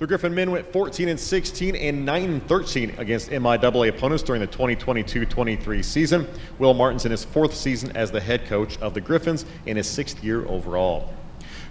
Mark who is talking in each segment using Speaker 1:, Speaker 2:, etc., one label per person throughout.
Speaker 1: The Griffin men went 14 and 16 and 9 and 13 against MIAA opponents during the 2022-23 season. Will Martin's in his fourth season as the head coach of the Griffins in his sixth year overall.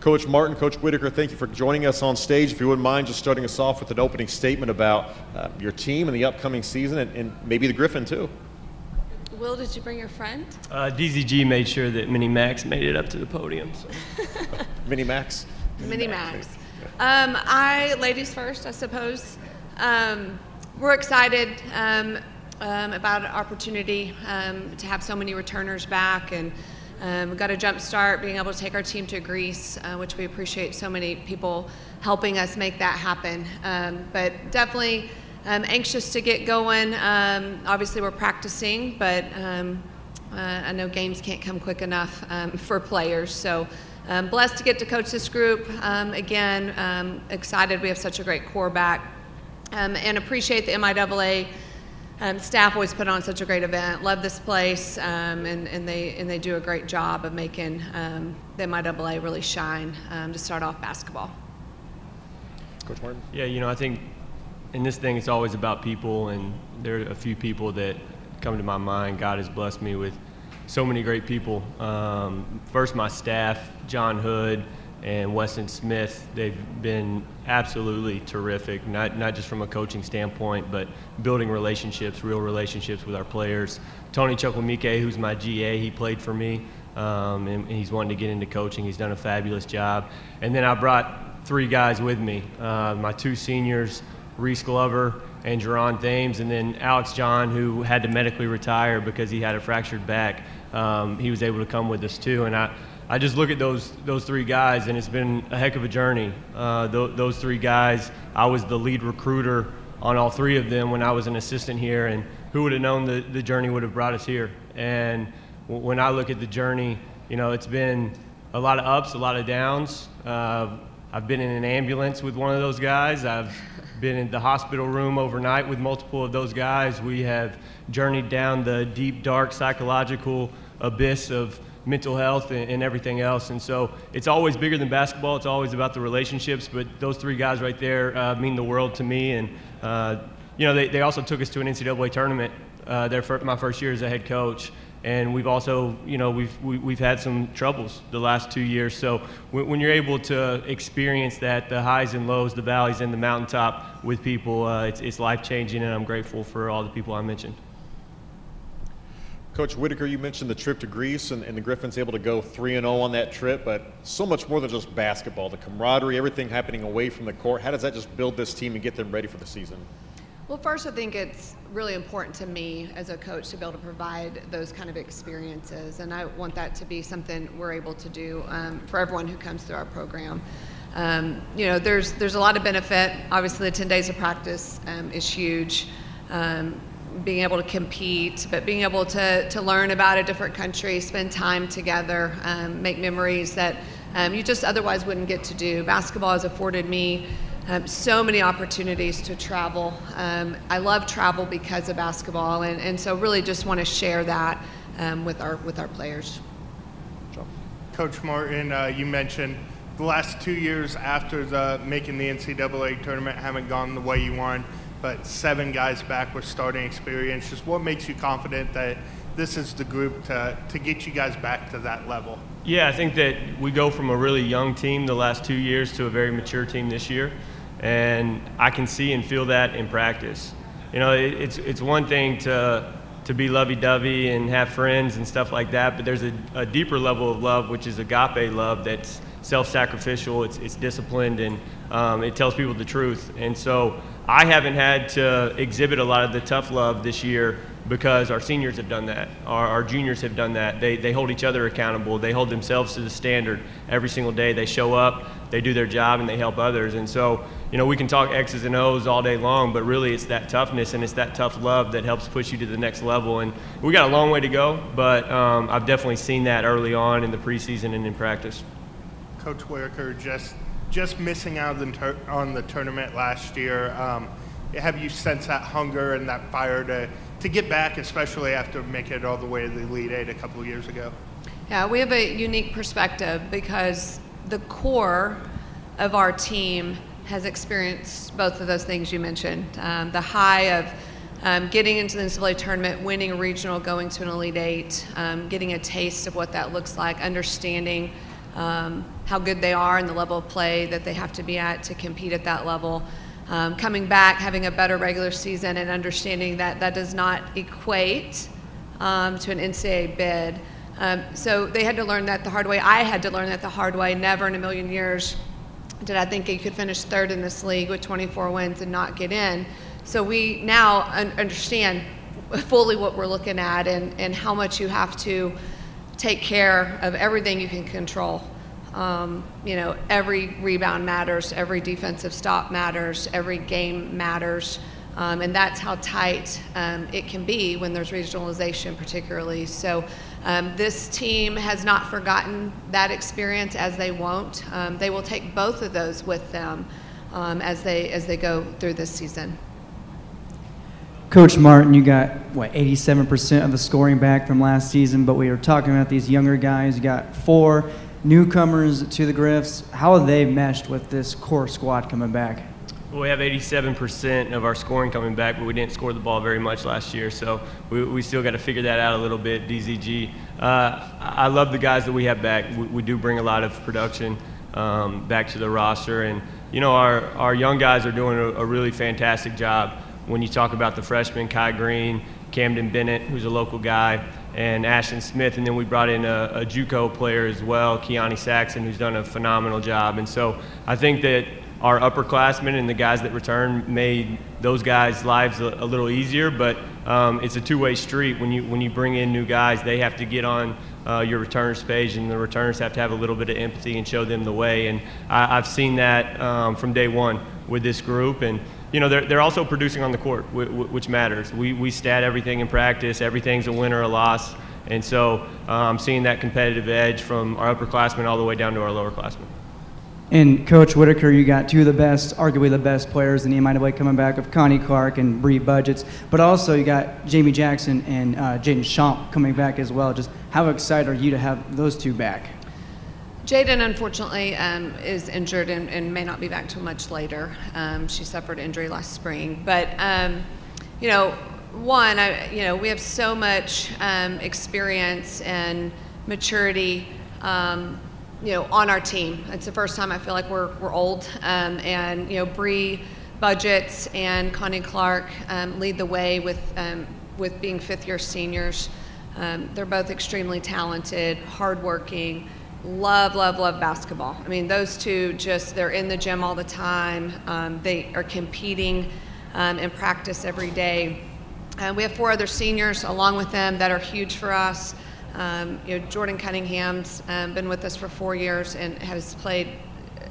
Speaker 1: Coach Martin, Coach Whitaker, thank you for joining us on stage. If you wouldn't mind just starting us off with an opening statement about uh, your team and the upcoming season and, and, maybe the Griffin too.
Speaker 2: Will, did you bring your friend?
Speaker 3: Uh, DZG made sure that Mini Max made it up to the podium. So.
Speaker 1: Mini Max?
Speaker 2: Mini Max. Um, I, ladies first, I suppose. Um, we're excited um, um about an opportunity um, to have so many returners back and um, we got a jump start being able to take our team to Greece, uh, which we appreciate so many people helping us make that happen. but definitely anxious to get going. obviously, we're practicing, but uh, I know games can't come quick enough for players. So um, blessed to get to coach this group. Um, again, um, excited we have such a great core back. Um, and appreciate the MIAA um, staff always put on such a great event. Love this place, um, and, and, they, and they do a great job of making the MIAA really shine to start off basketball.
Speaker 1: Coach Martin?
Speaker 3: Yeah, you know, I think in this thing it's always about people, and there are a few people that come to my mind. God has blessed me with so many great people. Um, first, my staff, John Hood and Weston Smith, they've been absolutely terrific, not, not just from a coaching standpoint, but building relationships, real relationships with our players. Tony Chukwumike, who's my GA, he played for me, um, and, and, he's wanting to get into coaching. He's done a fabulous job. And then I brought three guys with me uh, my two seniors, Reese Glover and Jerron Thames, and then Alex John, who had to medically retire because he had a fractured back. Um, he was able to come with us too, and I, I just look at those those three guys, and it's been a heck of a journey. Uh, th- those three guys, I was the lead recruiter on all three of them when I was an assistant here, and who would have known the, the journey would have brought us here? And w- when I look at the journey, you know, it's been a lot of ups, a lot of downs. Uh, I've been in an ambulance with one of those guys. I've been in the hospital room overnight with multiple of those guys. We have journeyed down the deep, dark psychological abyss of mental health and, and, everything else. And so it's always bigger than basketball. It's always about the relationships. But those three guys right there uh, mean the world to me. And, uh, you know, they, they also took us to an NCAA tournament uh, their my first year as a head coach. And we've also, you know, we've, we, have we have had some troubles the last two years. So when, when, you're able to experience that, the highs and lows, the valleys and the mountaintop with people, uh, it's, it's life changing. And I'm grateful for all the people I mentioned.
Speaker 1: Coach Whitaker, you mentioned the trip to Greece and, and the Griffins able to go 3 0 on that trip, but so much more than just basketball. The camaraderie, everything happening away from the court. How does that just build this team and get them ready for the season?
Speaker 2: Well, first, I think it's really important to me as a coach to be able to provide those kind of experiences, and I want that to be something we're able to do um, for everyone who comes through our program. Um, you know, there's there's a lot of benefit. Obviously, the 10 days of practice um, is huge. Um, being able to compete, but being able to, to learn about a different country, spend time together, um, make memories that um, you just otherwise wouldn't get to do. Basketball has afforded me um, so many opportunities to travel. Um, I love travel because of basketball, and, and so really just want to share that um, with our with our players.
Speaker 4: Coach Martin, uh, you mentioned the last two years after the making the NCAA tournament haven't gone the way you want but seven guys back with starting experience. Just what makes you confident that this is the group to, to get you guys back to that level?
Speaker 3: Yeah, I think that we go from a really young team the last two years to a very mature team this year, and I can see and feel that in practice. You know, it, it's it's one thing to to be lovey-dovey and have friends and stuff like that, but there's a, a deeper level of love, which is agape love that's self-sacrificial. It's it's disciplined and um, it tells people the truth, and so I haven't had to exhibit a lot of the tough love this year because our seniors have done that. Our, our, juniors have done that. They, they hold each other accountable. They hold themselves to the standard every single day. They show up, they do their job, and they help others. And so, you know, we can talk X's and O's all day long, but really it's that toughness and it's that tough love that helps push you to the next level. And we got a long way to go, but um, I've definitely seen that early on in the preseason and in practice.
Speaker 4: Coach Whitaker, just just missing out on the tournament last year. Um, have you sensed that hunger and that fire to, to get back, especially after making it all the way to the Elite Eight a couple of years ago?
Speaker 2: Yeah, we have a unique perspective because the core of our team has experienced both of those things you mentioned. Um, the high of um, getting into the NCAA tournament, winning a regional, going to an Elite Eight, um, getting a taste of what that looks like, understanding um, how good they are and the level of play that they have to be at to compete at that level. Um, coming back, having a better regular season, and understanding that that does not equate um, to an NCAA bid. Um, so they had to learn that the hard way. I had to learn that the hard way. Never in a million years did I think he could finish third in this league with 24 wins and not get in. So we now un- understand fully what we're looking at and, and how much you have to take care of everything you can control. Um, you know, every rebound matters, every defensive stop matters, every game matters. Um, and that's how tight um, it can be when there's regionalization, particularly. So, um, this team has not forgotten that experience, as they won't. Um, they will take both of those with them um, as they as they go through this season.
Speaker 5: Coach Martin, you got what 87% of the scoring back from last season, but we were talking about these younger guys. You got four newcomers to the Griffs. How have they meshed with this core squad coming back?
Speaker 3: Well, we have 87% of our scoring coming back, but we didn't score the ball very much last year, so we, we still got to figure that out a little bit, DZG. Uh, I love the guys that we have back. We, we do bring a lot of production um, back to the roster, and, you know, our, our young guys are doing a, a really fantastic job. When you talk about the freshmen, Kai Green, Camden Bennett, who's a local guy, and Ashton Smith, and then we brought in a, a JUCO player as well, Keani Saxon, who's done a phenomenal job. And so I think that our upperclassmen and the guys that return made those guys' lives a, a little easier. But um, it's a two-way street. When you when you bring in new guys, they have to get on uh, your returners page, and the returners have to have a little bit of empathy and show them the way. And I, have seen that um, from day one with this group. And you know they're, they're also producing on the court, which matters. We we stat everything in practice. Everything's a win or a loss. And so um, seeing that competitive edge from our upperclassmen all the way down to our lowerclassmen.
Speaker 5: And Coach Whitaker, you got two of the best, arguably the best players in the MIAA coming back of Connie Clark and Bree Budgets, but also you got Jamie Jackson and uh, Jaden Champ coming back as well. Just how excited are you to have those two back?
Speaker 2: Jaden, unfortunately, um, is injured and, and, may not be back till much later. Um, she suffered injury last spring, but um, you know, one, I, you know, we have so much um, experience and maturity um, you know, on our team. It's the first time I feel like we're, we're old. Um, and, you know, Bree Budgets and Connie Clark lead the way with, with being fifth year seniors. They're both extremely talented, hardworking, love, love, love basketball. I mean, those two just, they're in the gym all the time. Um, they are competing um, in practice every day. And we have four other seniors along with them that are huge for us. Um, you know, Jordan Cunningham's um, been with us for four years and has played,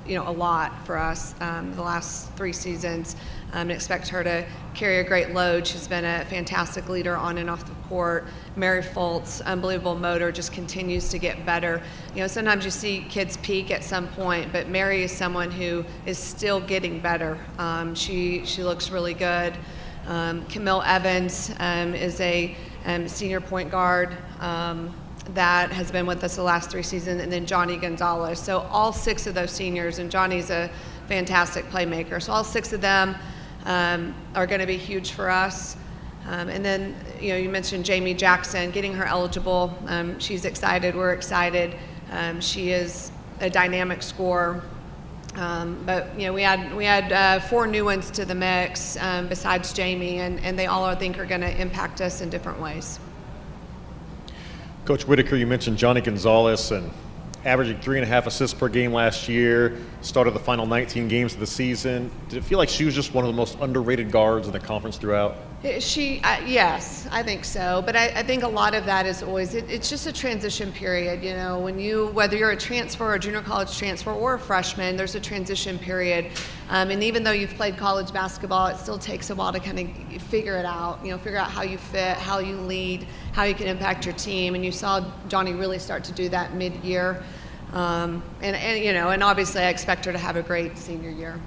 Speaker 2: you know, a lot for us um, the last three seasons. Um, and expect her to carry a great load. She's been a fantastic leader on and off the court. Mary Foltz, unbelievable motor, just continues to get better. You know, sometimes you see kids peak at some point, but Mary is someone who is still getting better. Um, she she looks really good. Um, Camille Evans um, is a um, senior point guard um, that has been with us the last three seasons, and then Johnny Gonzalez. So all six of those seniors, and Johnny's a fantastic playmaker. So all six of them um, are going to be huge for us. Um, and then, you know, you mentioned Jamie Jackson getting her eligible. Um, she's excited. We're excited. Um, she is a dynamic scorer. Um, but you know, we had we had uh, four new ones to the mix um, besides Jamie, and, and they all I think are going to impact us in different ways.
Speaker 1: Coach Whitaker, you mentioned Johnny Gonzalez and averaging three and a half assists per game last year. Started the final 19 games of the season. Did it feel like she was just one of the most underrated guards in the conference throughout?
Speaker 2: She, uh, yes, I think so. But I, I, think a lot of that is always, it, it's just a transition period. You know, when you, whether you're a transfer, or a junior college transfer, or a freshman, there's a transition period. Um, and even though you've played college basketball, it still takes a while to kind of figure it out. You know, figure out how you fit, how you lead, how you can impact your team. And you saw Johnny really start to do that mid year. Um, and, and, you know, and obviously I expect her to have a great senior year.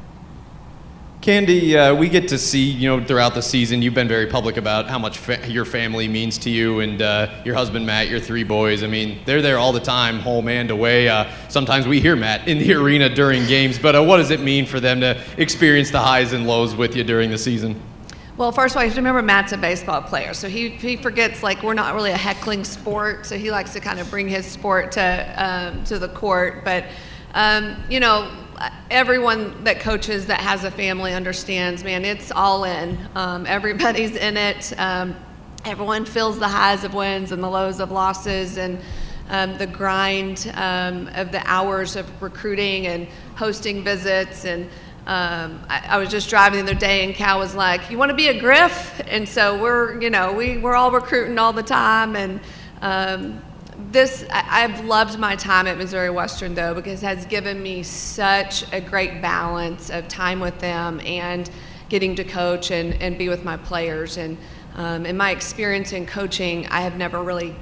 Speaker 6: Candi, uh, we get to see, you know, throughout the season, you've been very public about how much fa- your family means to you and uh, your husband, Matt, your three boys. I mean, they're there all the time, home and away. Uh, sometimes we hear Matt in the arena during games, but uh, what does it mean for them to experience the highs and lows with you during the season?
Speaker 2: Well, first of all, you have to remember Matt's a baseball player, so he, he forgets like we're not really a heckling sport, so he likes to kind of bring his sport to um, to the court. But um, you know, everyone that coaches that has a family understands, man, it's all in. Um, everybody's in it. Um, everyone feels the highs of wins and the lows of losses, and um, the grind um, of the hours of recruiting and hosting visits and um, I, I, was just driving the other day, and Cal was like, "You want to be a Griff?" And so we're, you know, we we're all recruiting all the time, and um, this I've loved my time at Missouri Western though because it has given me such a great balance of time with them and getting to coach and, and be with my players. And um, in my experience in coaching, I have never really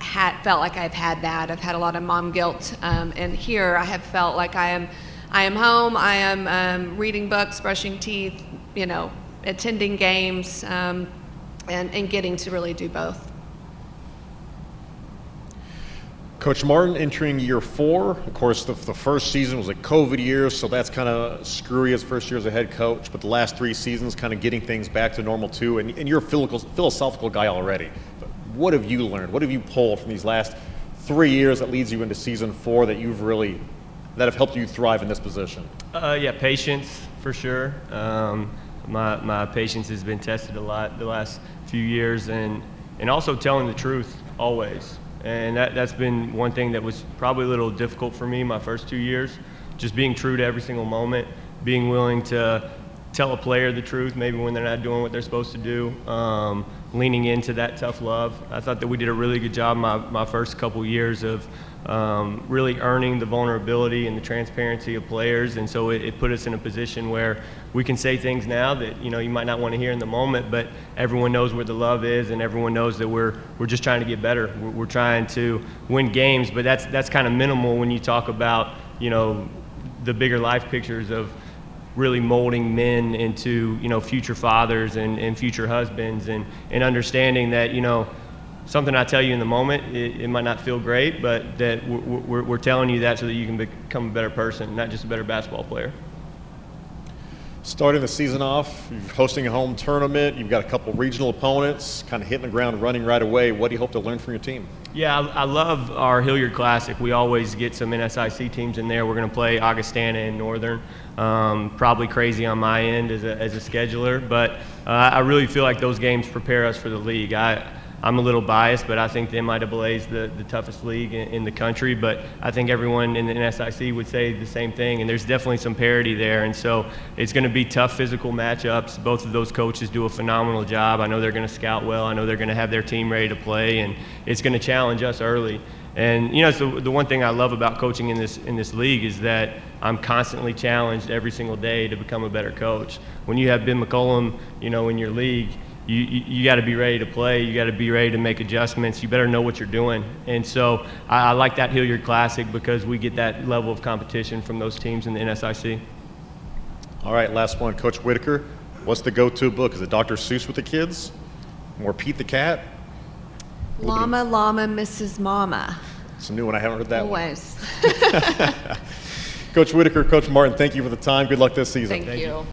Speaker 2: had felt like I've had that. I've had a lot of mom guilt, um, and here I have felt like I am I am home. I am um, reading books, brushing teeth, you know, attending games, um, and, and getting to really do both.
Speaker 1: Coach Martin entering year four. Of course, the, the first season was a COVID year, so that's kind of screwy as first year as a head coach. But the last three seasons, kind of getting things back to normal too. And, and you're a philosophical guy already. But what have you learned? What have you pulled from these last three years that leads you into season four that you've really that have helped you thrive in this position?
Speaker 3: Uh, yeah, patience for sure. Um, my, my patience has been tested a lot the last few years, and, and also telling the truth always. And that, that's been one thing that was probably a little difficult for me my first two years. Just being true to every single moment, being willing to tell a player the truth, maybe when they're not doing what they're supposed to do, um, leaning into that tough love. I thought that we did a really good job my, my first couple years of um, really earning the vulnerability and the transparency of players. And so it, it, put us in a position where we can say things now that you know you might not want to hear in the moment, but everyone knows where the love is, and everyone knows that we're we're just trying to get better. We're, we're trying to win games, but that's that's kind of minimal when you talk about you know the bigger life pictures of really molding men into you know future fathers and, and future husbands and, and understanding that you know something I tell you in the moment, it, it might not feel great, but that we're, we're, we're, telling you that so that you can become a better person, not just a better basketball player.
Speaker 1: Starting the season off, you're hosting a home tournament, you've got a couple regional opponents, kind of hitting the ground running right away. What do you hope to learn from your team?
Speaker 3: Yeah, I, I love our Hilliard Classic. We always get some NSIC teams in there. We're going to play Augustana and Northern. Um, probably crazy on my end as a, as a scheduler, but uh, I really feel like those games prepare us for the league. I, I'm a little biased, but I think the MIAA is the, the toughest league in, in, the country. But I think everyone in the NSIC would say the same thing, and there's definitely some parity there. And so it's going to be tough physical matchups. Both of those coaches do a phenomenal job. I know they're going to scout well. I know they're going to have their team ready to play, and it's going to challenge us early. And you know, it's the, the one thing I love about coaching in this in this league is that I'm constantly challenged every single day to become a better coach. When you have Ben McCollum, you know, in your league you, you, you got to be ready to play. You got to be ready to make adjustments. You better know what you're doing. And so I, I, like that Hilliard Classic because we get that level of competition from those teams in the NSIC.
Speaker 1: All right, last one. Coach Whitaker, what's the go to book? Is it Dr. Seuss with the kids? More Pete the Cat?
Speaker 2: Llama, Llama, Misses Mama.
Speaker 1: It's a new one. I haven't heard that
Speaker 2: Always.
Speaker 1: one. Coach Whitaker, Coach Martin, thank you for the time. Good luck this season.
Speaker 2: Thank, thank you. you.